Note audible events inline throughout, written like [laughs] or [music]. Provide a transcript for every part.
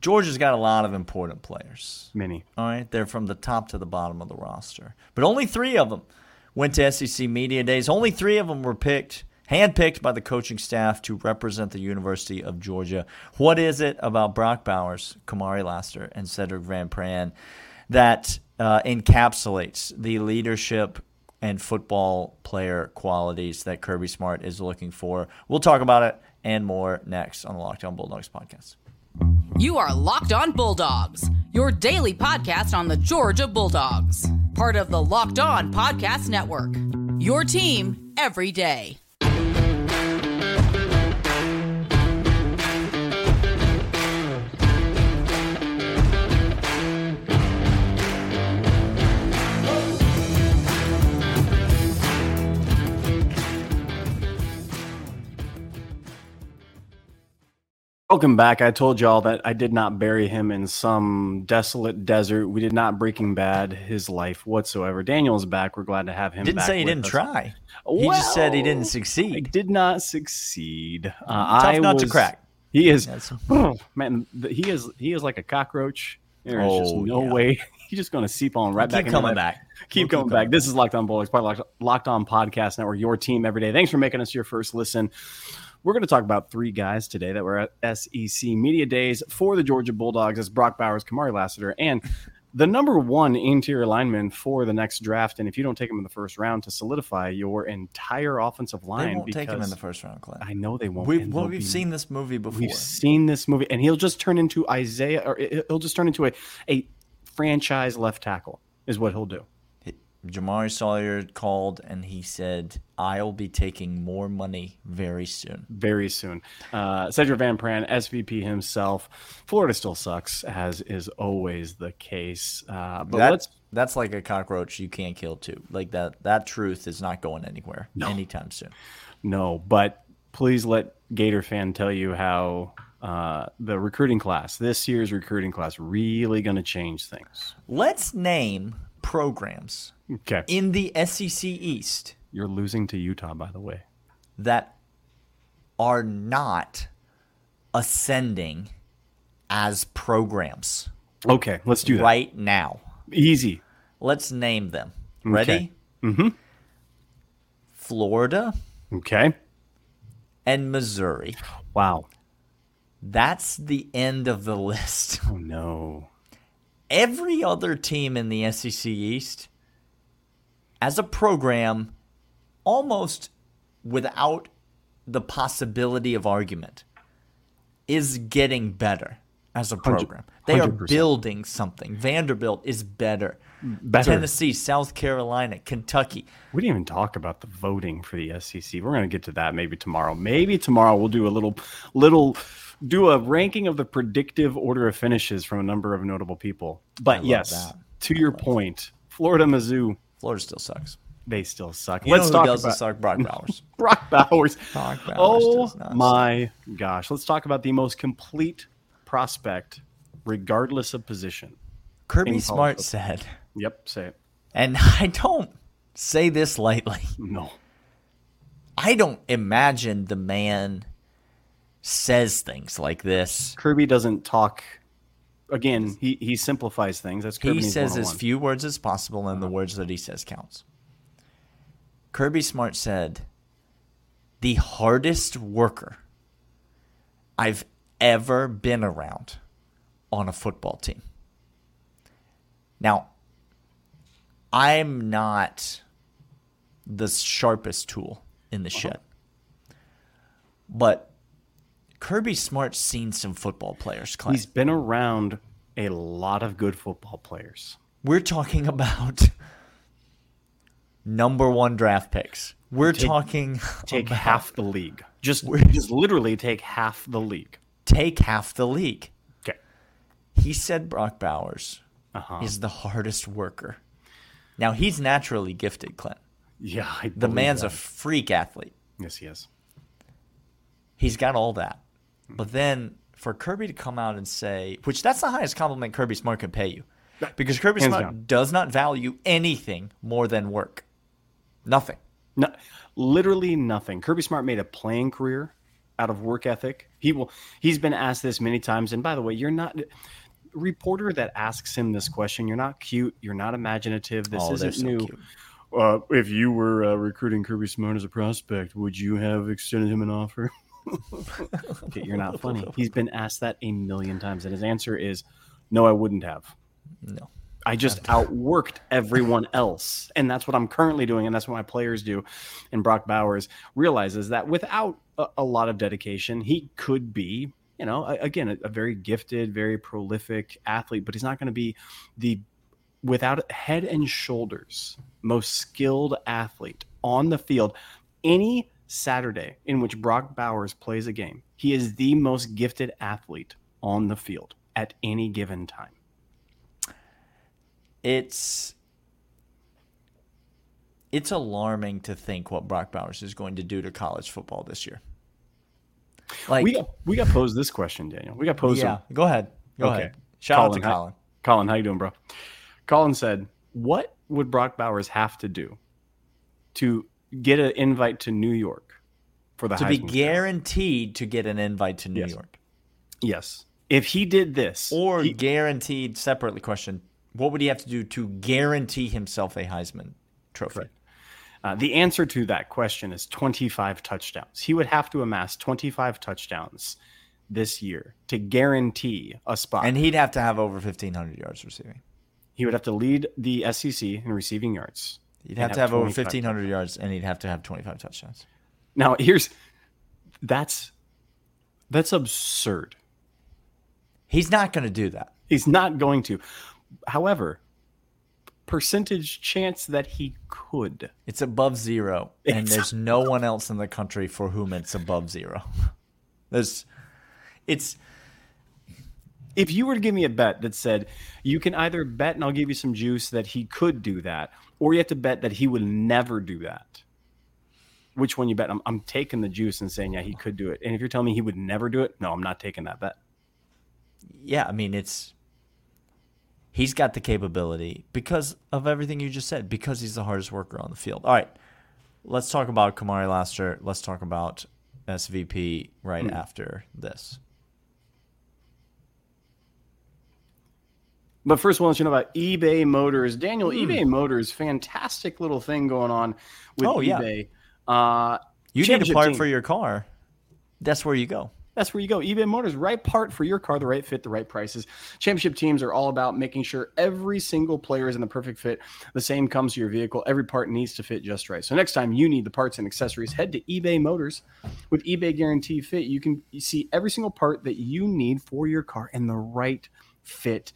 Georgia's got a lot of important players. Many. All right, they're from the top to the bottom of the roster, but only three of them went to SEC media days. Only three of them were picked, handpicked by the coaching staff to represent the University of Georgia. What is it about Brock Bowers, Kamari Lassiter, and Sedrick Van Pran that uh, encapsulates the leadership and football player qualities that Kirby Smart is looking for? We'll talk about it and more next on the Locked On Bulldogs podcast. You are Locked On Bulldogs, your daily podcast on the Georgia Bulldogs, part of the Locked On Podcast Network. Your team every day. Welcome back. I told y'all that I did not bury him in some desolate desert. We did not Breaking Bad his life whatsoever. Daniel's back. We're glad to have him. Didn't back say he didn't us. try. He just said he didn't succeed. I did not succeed. Uh, Tough I nut to crack. He is [laughs] man. He is he is like a cockroach. There is just Oh, no yeah. way. [laughs] He's just going to seep on right Keep back. coming back. Keep We'll coming back. This is Locked On Bulldogs, part Locked On Podcast Network, your team every day. Thanks for making us your first listen. We're going to talk about three guys today that were at SEC Media Days for the Georgia Bulldogs as Brock Bowers, Kamari Lassiter, and the number one interior lineman for the next draft. And if you don't take him in the first round to solidify your entire offensive line, They won't take him in the first round, Clint. I know they won't. We've, well, we've be- seen this movie before. We've seen this movie, and he'll just turn into Isaiah, or he'll just turn into a, a franchise left tackle, is what he'll do. Jamaree Salyer called and he said, I'll be taking more money very soon. very soon. Uh, Sedrick Van Pran, SVP himself. Florida still sucks, as is always the case. Uh, but That- let's that's like a cockroach you can't kill too. Like that that truth is not going anywhere anytime soon. no, but please let Gator fan tell you how uh, the recruiting class, this year's recruiting class, really going to change things. Let's name programs Okay, in the SEC East you're losing to Utah, by the way. that are not ascending as programs Okay, let's do that. right now. Easy. Let's name them. Ready? Okay. Mm-hmm. Florida Okay. and Missouri. Wow. That's the end of the [laughs] list. Oh no. Every other team in the SEC East, as a program, almost without the possibility of argument, is getting better as a program. They are building something. Vanderbilt is better. Better. Tennessee, South Carolina, Kentucky. We didn't even talk about the voting for the SEC. We're going to get to that maybe tomorrow. Maybe tomorrow we'll do a little, little, do a ranking of the predictive order of finishes from a number of notable people. But yes, that. to your point, Florida, Mizzou, Florida still sucks. they still suck. You Let's know who talk doesn't about suck? Brock Bowers. [laughs] Brock Bowers. [laughs] Brock Bowers oh does my gosh! Let's talk about the most complete prospect, regardless of position. Kirby Smart football. said, Yep, say it. and [laughs] I don't say this lightly. No. I don't imagine the man says things like this. Kirby doesn't talk. Again, he, he simplifies things. That's Kirby He says as few words as possible, and the uh-huh. words that he says counts. Kirby Smart said, "The hardest worker I've ever been around on a football team." Now, I'm not the sharpest tool in the uh-huh. shed, but Kirby Smart's seen some football players. Clint. He's been around a lot of good football players. We're talking about number one draft picks. We're talking Take about- half the league. Just just literally take half the league. take half the league. Okay. He said Brock Bowers Uh-huh. is the hardest worker. Now he's naturally gifted, Clint. Yeah, I The man's a freak athlete. yes, he is. He's got all that. But then for Kirby to come out and say, which that's the highest compliment Kirby Smart can pay you. Because Kirby Hands Smart down. does not value anything more than work. Nothing. No, literally nothing. Kirby Smart made a playing career out of work ethic He will. He's been asked this many times. And by the way, you're not reporter that asks him this question. You're not cute. You're not imaginative. This Oh, isn't so new. Uh, if you were uh, recruiting Kirby Smart as a prospect, would you have extended him an offer? [laughs] [laughs] okay, you're not funny. [laughs] He's been asked that a million times, and his answer is, "No, I wouldn't have. No. I just outworked everyone [laughs] else, and that's what I'm currently doing, and that's what my players do." And Brock Bowers realizes that without a, a lot of dedication, he could be, you know, a- again, a, a very gifted, very prolific athlete, but he's not going to be the without head and shoulders most skilled athlete on the field any Saturday in which Brock Bowers plays a game. He is the most gifted athlete on the field at any given time. It's it's alarming to think what Brock Bowers is going to do to college football this year. Like we got we got posed this question, Daniel. We got posed. yeah, some- go ahead. Go Okay. ahead. Shout out Colin, to hi- Colin. Colin, how you doing, bro? Colin said, "What would Brock Bowers have to do to get an invite to New York for the To be Heisman Trophy?" guaranteed to get an invite to New Yes. York. Yes. If he did this, Or he- guaranteed separately question, what would he have to do to guarantee himself a Heisman trophy? Uh, the answer to that question is 25 touchdowns. He would have to amass 25 touchdowns this year to guarantee a spot. And he'd have to have over 1,500 yards receiving. he would have to lead the SEC in receiving yards. He'd have to have over 1,500 yards, and he'd have to have 25 touchdowns. Now, here's that's that's absurd. He's not going to do that. He's not going to. However, percentage chance that he could. It's above zero, and It's- there's no one else in the country for whom it's above zero. [laughs] There's, it's If you were to give me a bet that said you can either bet and I'll give you some juice that he could do that, or you have to bet that he would never do that. Which one you bet? I'm, I'm taking the juice and saying, yeah, he could do it. And if you're telling me he would never do it, no, I'm not taking that bet. yeah. I mean, it's he's got the capability because of everything you just said. Because he's the hardest worker on the field. All right, let's talk about Kamari Lassiter. Let's talk about SVP right Hmm. after this. But first, I want to know about eBay Motors. Daniel, Hmm. eBay Motors, fantastic little thing going on with Oh, yeah. eBay. Uh, You need a part team. for your car. That's where you go. That's where you go. eBay Motors, right part for your car, the right fit, the right prices. Championship teams are all about making sure every single player is in the perfect fit. The same comes to your vehicle. Every part needs to fit just right. So next time you need the parts and accessories, head to eBay Motors. With eBay Guarantee Fit, you can see every single part that you need for your car in the right fit.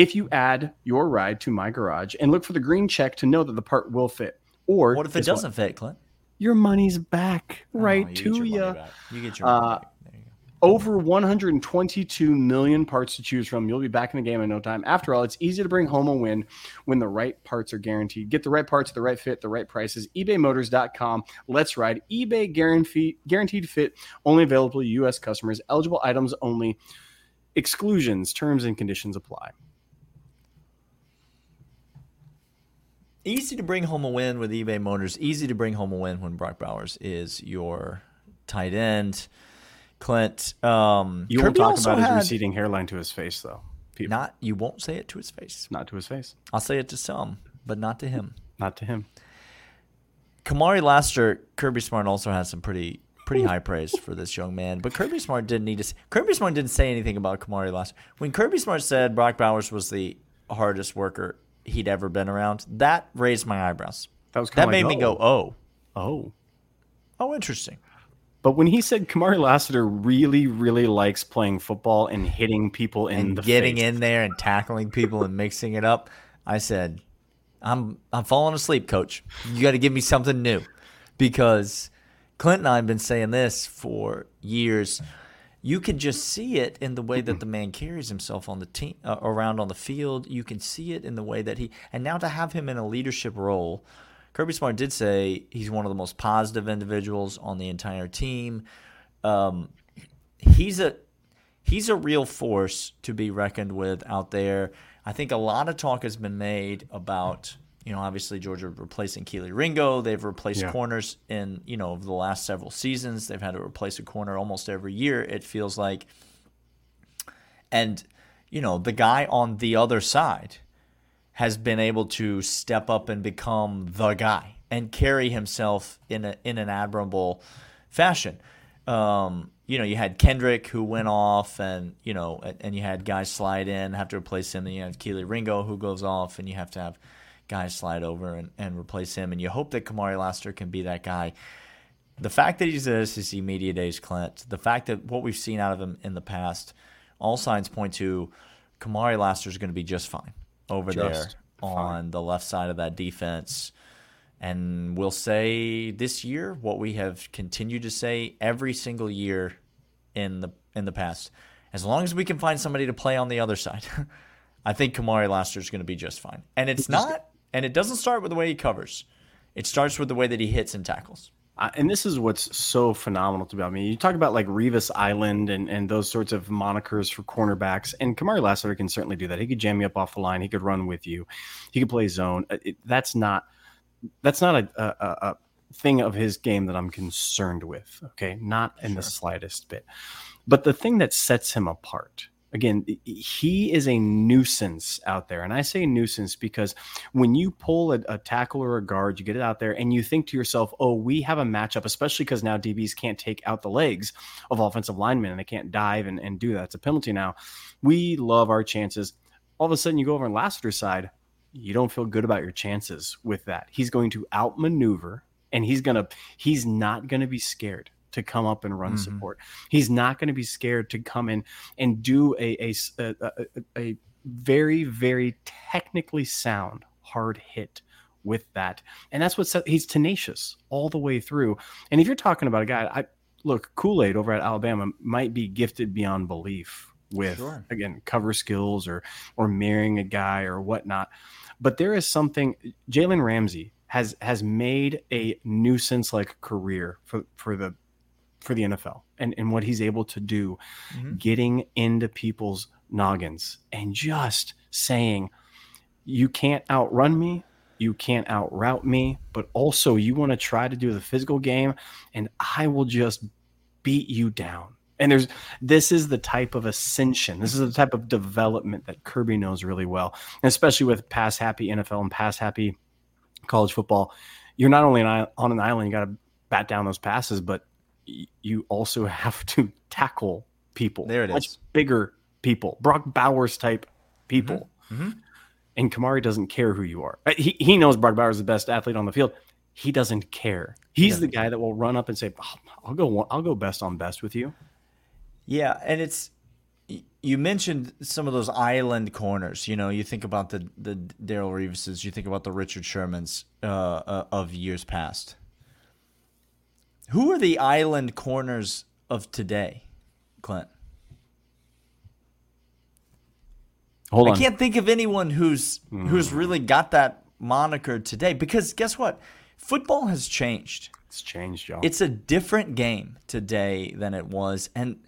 If you add your ride to my garage and look for the green check to know that the part will fit. Or What if it doesn't fit, Clint? Your money's back right Oh, you to you. You get your money Uh, back. There you go. over 122 million parts to choose from. You'll be back in the game in no time. After all, it's easy to bring home a win when the right parts are guaranteed. Get the right parts, the right fit, the right prices. ebaymotors.com. Let's ride. eBay guaranteed guaranteed fit only available to U.S. customers. Eligible items only. Exclusions, terms and conditions apply. Easy to bring home a win with eBay Motors. Easy to bring home a win when Brock Bowers is your tight end. Clint, um, You won't talk about his receding hairline to his face, though. People, Not you won't say it to his face. not to his face. I'll say it to some, but not to him. Not to him. Kamari Lassiter, Kirby Smart also has some pretty pretty high praise for this young man. But Kirby Smart didn't need to. s- Kirby Smart didn't say anything about Kamari Lassiter. When Kirby Smart said Brock Bowers was the hardest worker he'd ever been around, that raised my eyebrows. That was That made like, me go, oh. oh, Oh. oh, interesting. But when he said Kamari Lassiter really, really likes playing football and hitting people in and the getting face. in there and tackling people and mixing it up. I said, I'm I'm falling asleep, coach. You got to give me something new. Because Clint and I have been saying this for years. You can just see it in the way that the man carries himself on the team uh, around on the field. You can see it in the way that he and now to have him in a leadership role. Kirby Smart did say he's one of the most positive individuals on the entire team. Um, he's a he's a real force to be reckoned with out there. I think a lot of talk has been made about you know, obviously Georgia replacing Kelee Ringo. They've replaced Yeah. corners in, you know, over the last several seasons. They've had to replace a corner almost every year, it feels like. And, you know, the guy on the other side has been able to step up and become the guy and carry himself in a, in an admirable fashion. Um, you know, you had Kendrick who went off, and you know, and, and you had guys slide in, have to replace him. Then you have Kelee Ringo who goes off, and you have to have guys slide over and, and replace him. And you hope that Kamari Lassiter can be that guy. The fact that he's at SEC Media Days, Clint, the fact that what we've seen out of him in the past, all signs point to Kamari Lassiter is going to be just fine over there Just on the left side of that defense. And we'll say this year what we have continued to say every single year in the in the past. As long as we can find somebody to play on the other side, [laughs] I think Kamari Lassiter is going to be just fine. And it's not and it doesn't start with the way he covers. It starts with the way that he hits and tackles. Uh, and this is what's so phenomenal to me. I mean, you talk about like Revis Island and, and those sorts of monikers for cornerbacks, and Kamari Lassiter can certainly do that. He could jam you up off the line. He could run with you. He could play zone. Uh, It, that's not that's not a, a, a a thing of his game that I'm concerned with. Okay, not in the slightest bit. But the thing that sets him apart, again, he is a nuisance out there. And I say nuisance because when you pull a, a tackle or a guard, you get it out there and you think to yourself, oh, we have a matchup, especially because now DBs can't take out the legs of offensive linemen and they can't dive and, and do that. It's a penalty now. We love our chances. All of a sudden, you go over on Lassiter's side, you don't feel good about your chances with that. He's going to outmaneuver and he's going to, he's not going to be scared to come up and run Mhm. support. He's not going to be scared to come in and do a a a very, very technically sound hard hit with that. And that's what he's tenacious all the way through. And if you're talking about a guy, I look, Kool Aid over at Alabama might be gifted beyond belief with Sure. again cover skills or or marrying a guy or whatnot. But there is something Jalen Ramsey has has made a nuisance like career for for the for the NFL and, and what he's able to do Mhm. getting into people's noggins and just saying, you can't outrun me, you can't outroute me, but also you want to try to do the physical game, and I will just beat you down. And there's this is the type of ascension, this is the type of development that Kirby knows really well, and especially with pass happy NFL and pass happy college football. You're not only an, on an island, you got to bat down those passes, but you also have to [laughs] tackle people. There it much is. bigger people, Brock Bowers type people. Mhm. And Kamari doesn't care who you are. Uh, He, he knows Brock Bowers is the best athlete on the field. He doesn't care. He's the guy that will run up and say, "Oh, "I'll go. one- I'll go best on best with you." Yeah, and it's you mentioned some of those island corners. You know, you think about the the Darrelle Revises, you think about the Richard Shermans uh, uh, of years past. Who are the island corners of today, Clint? Hold on. I can't think of anyone who's who's really got that moniker today because guess what? Football has changed. It's changed, y'all. It's a different game today than it was. And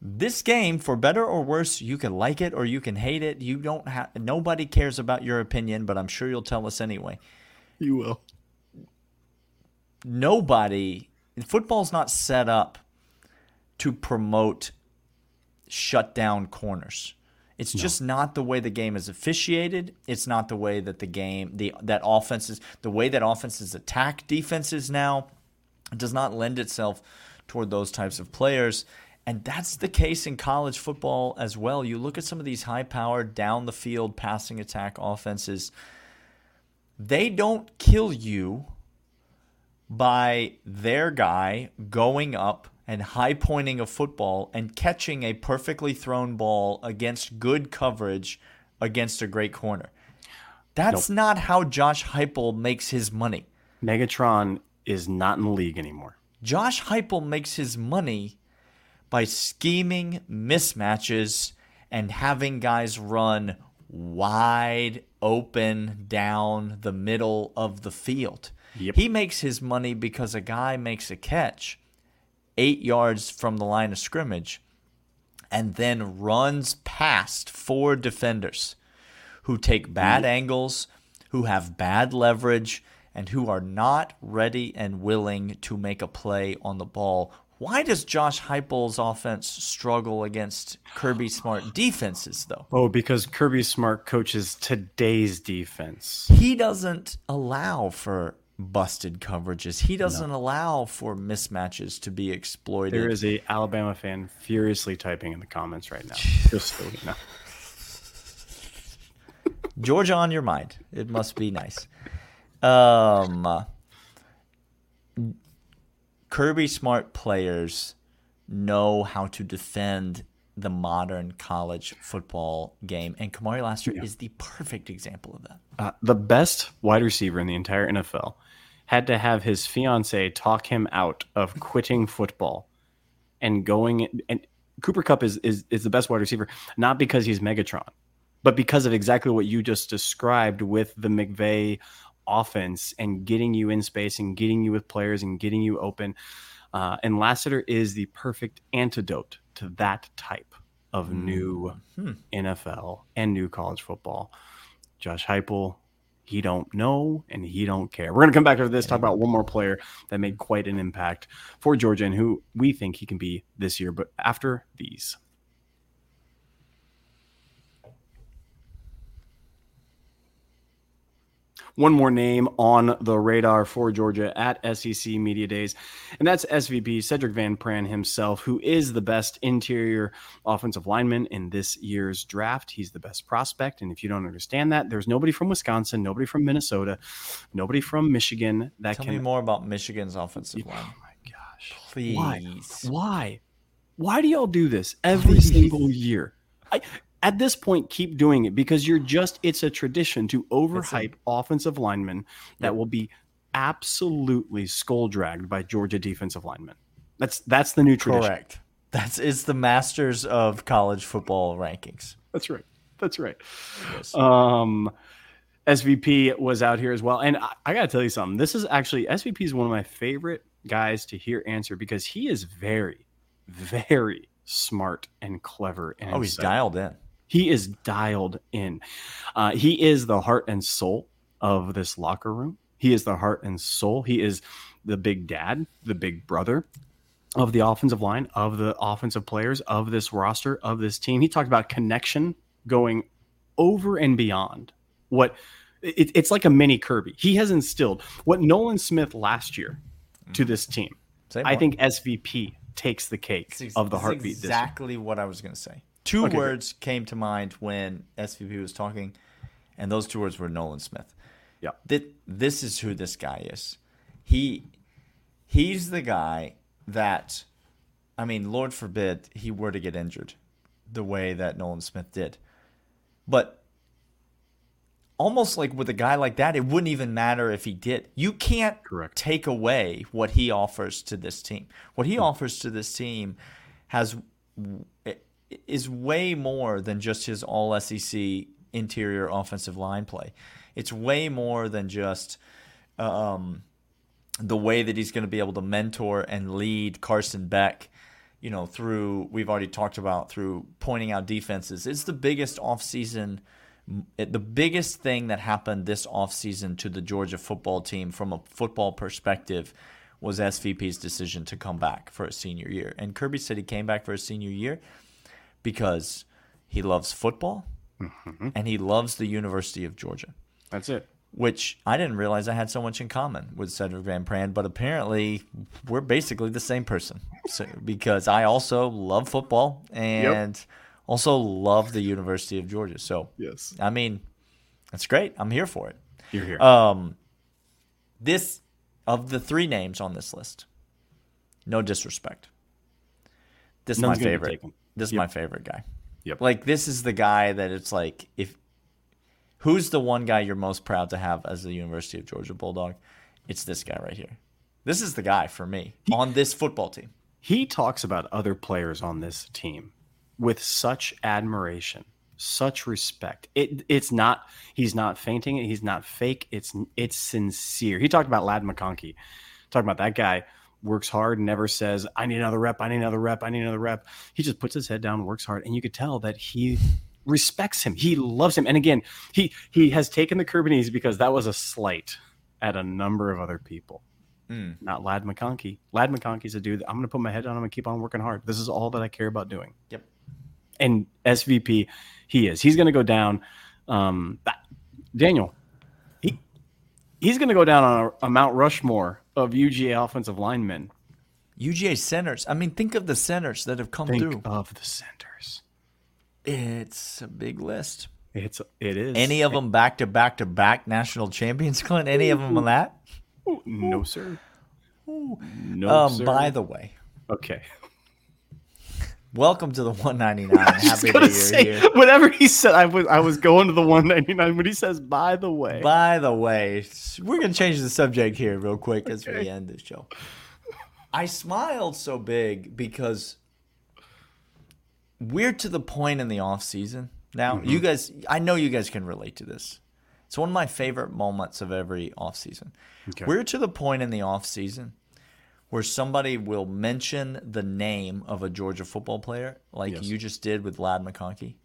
this game, for better or worse, you can like it or you can hate it. You don't have nobody cares about your opinion, but I'm sure you'll tell us anyway. you will. Nobody football's not set up to promote shut down corners. It's just not the way the game is officiated. It's not the way that the game the that offenses the way that offenses attack defenses now does not lend itself toward those types of players. And that's the case in college football as well. You look at some of these high powered down the field passing attack offenses, they don't kill you by their guy going up and high pointing a football and catching a perfectly thrown ball against good coverage against a great corner. That's not how Josh Heupel makes his money. Megatron is not in the league anymore. Josh Heupel makes his money by scheming mismatches and having guys run wide open down the middle of the field. Yep. He makes his money because a guy makes a catch eight yards from the line of scrimmage and then runs past four defenders who take bad angles, who have bad leverage and who are not ready and willing to make a play on the ball. Why does Josh Heupel's offense struggle against Kirby Smart defenses, though? Oh, because Kirby Smart coaches today's defense. He doesn't allow for busted coverages. He doesn't no. allow for mismatches to be exploited. There is a Alabama fan furiously typing in the comments right now. [laughs] Just so you know. Georgia on your mind. It must be nice. Um, Kirby Smart players know how to defend the modern college football game, and Kamari Lassiter yeah. is the perfect example of that. Uh, the best wide receiver in the entire NFL had to have his fiance talk him out of quitting football and going. And Cooper Kupp is is is the best wide receiver, not because he's Megatron, but because of exactly what you just described with the McVay offense and getting you in space and getting you with players and getting you open. Uh, and Lassiter is the perfect antidote to that type of new mm-hmm. NFL and new college football. Josh Heupel, he don't know and he don't care. We're going to come back to this, talk about one more player that made quite an impact for Georgia and who we think he can be this year. But after these. One more name on the radar for Georgia at SEC Media Days, and that's SVP Sedrick Van Pran himself, who is the best interior offensive lineman in this year's draft. He's the best prospect, and if you don't understand that, there's nobody from Wisconsin, nobody from Minnesota, nobody from Michigan that Tell can. Tell me more about Michigan's offensive line. Oh my gosh! Please, why? Why? Why do y'all do this every Please. single year? I, at this point, keep doing it because you're just, it's a tradition to overhype offensive linemen that will be absolutely skull dragged by Georgia defensive linemen. That's that's the new tradition. Correct. That's it's the masters of college football rankings. That's right. That's right. Yes. Um, SVP was out here as well, and I, I got to tell you something. This is actually SVP is one of my favorite guys to hear answer because he is very, very smart and clever. And oh, he's dialed in. He is dialed in. Uh, he is the heart and soul of this locker room. He is the heart and soul. He is the big dad, the big brother of the offensive line, of the offensive players, of this roster, of this team. He talked about connection going over and beyond what it, it's like a mini Kirby. He has instilled what Nolan Smith last year to this team. I think SVP takes the cake ex- of the heartbeat. Exactly what I was going to say. Two okay, words good. came to mind when SVP was talking, and those two words were Nolan Smith. Yeah. this is who this guy is. He he's the guy that I mean, Lord forbid he were to get injured the way that Nolan Smith did. But almost like with a guy like that, it wouldn't even matter if he did. You can't Correct. take away what he offers to this team. What he hmm. offers to this team has is way more than just his all SEC interior offensive line play. It's way more than just um, the way that he's going to be able to mentor and lead Carson Beck, you know, through, we've already talked about, through pointing out defenses. It's the biggest offseason, the biggest thing that happened this offseason to the Georgia football team from a football perspective was SVP's decision to come back for a senior year. And Kirby said he came back for a senior year because he loves football mm-hmm. and he loves the University of Georgia. That's it. Which I didn't realize I had so much in common with Sedrick Van Pran, but apparently we're basically the same person. So, because I also love football and yep. also love the University of Georgia. So, yes, I mean, that's great. I'm here for it. You're here. Um, this of the three names on this list, no disrespect. This is my favorite. This is yep. my favorite guy. Yep. Like this is the guy that it's like if who's the one guy you're most proud to have as the University of Georgia Bulldog? It's this guy right here. This is the guy for me he, on this football team. He talks about other players on this team with such admiration, such respect. It it's not he's not fainting he's not fake. It's it's sincere. He talked about Ladd McConkey. Talking about that guy works hard, never says, I need another rep, I need another rep, I need another rep. He just puts his head down, works hard. And you could tell that he respects him. He loves him. And again, he he has taken the Curbinese because that was a slight at a number of other people. Mm. Not Ladd McConkey. Ladd McConkey's a dude. I'm going to put my head on him and keep on working hard. This is all that I care about doing. Yep. And SVP, he is. He's going to go down. Um, Daniel, he he's going to go down on a, a Mount Rushmore of UGA offensive linemen. UGA centers. I mean, think of the centers that have come Think through. of the centers. It's a big list. It's it is Any of them back to back to back national champions, [laughs] Clint? Any of them on that? Ooh, no sir. No Um, sir. by the way, okay. Welcome to the 199. [laughs] I was Happy gonna that you're say here. whatever he said. I was I was going to the 199 when he says by the way. By the way, we're going to change the subject here real quick as we Okay. end this show. I smiled so big because we're to the point in the off season now. Mm-hmm. You guys, I know you guys can relate to this. It's one of my favorite moments of every off season. Okay. We're to the point in the off season where somebody will mention the name of a Georgia football player, like Yes. you just did with Ladd McConkey,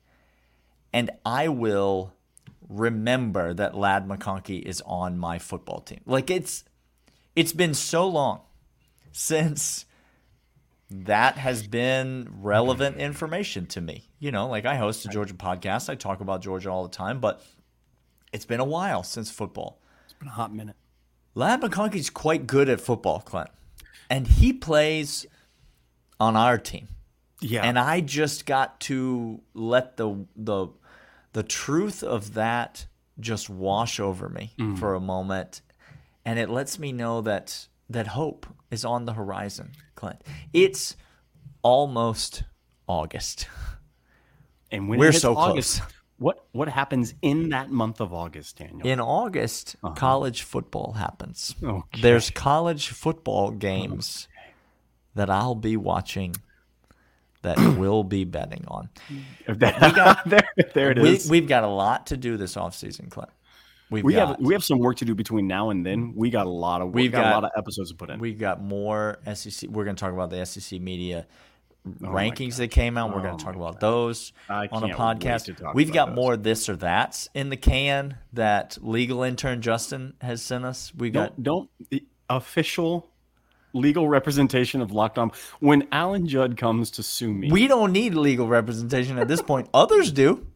and I will remember that Ladd McConkey is on my football team. Like it's it's been so long since that has been relevant information to me. You know, like I host a Georgia podcast, I talk about Georgia all the time, but it's been a while since football. It's been a hot minute. Ladd McConkey's quite good at football, Clint. And he plays on our team. Yeah. And I just got to let the the the truth of that just wash over me Mm. for a moment. And it lets me know that that hope is on the horizon, Clint. It's almost August. and when we're so August, close. What what happens in that month of August, Daniel? In August, Uh-huh. college football happens. Okay. There's college football games that I'll be watching that [clears throat] we'll be betting on. That- [laughs] there, there it We, is. we've got a lot to do this offseason, Clint. We've we got have we have some work to do between now and then. We got a lot of We've we've got, got- a lot of episodes to put in. we've got more SEC. We're going to talk about the SEC media Oh rankings that came out. We're going Oh to talk about those I on a podcast. We've got those. more this or that's in the can that legal intern Justin has sent us. We got don't the official legal representation of Locked On. When Alan Judd comes to sue me, we don't need legal representation at this point. Others do.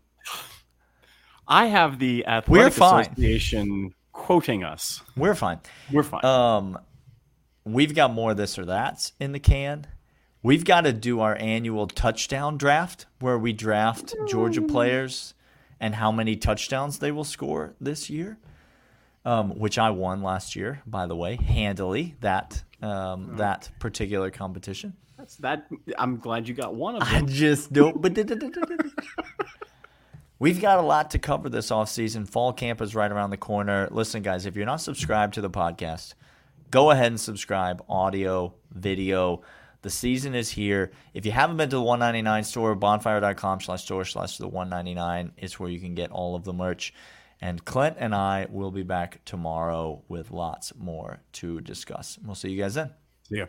I have the We're Athletic fine. Association quoting us. We're fine. We're fine. Um, we've got more this or that's in the can. We've got to do our annual touchdown draft where we draft Georgia players and how many touchdowns they will score this year. Um, which I won last year, by the way, handily that um, that particular competition. That's that. I'm glad you got one of them. I just don't. But [laughs] We've got a lot to cover this offseason. Fall camp is right around the corner. Listen, guys, if you're not subscribed to the podcast, go ahead and subscribe. Audio, video. The season is here. If you haven't been to the 199 store, bonfire.com slash store slash the 199 it's where you can get all of the merch. And Clint and I will be back tomorrow with lots more to discuss. We'll see you guys then. Yeah.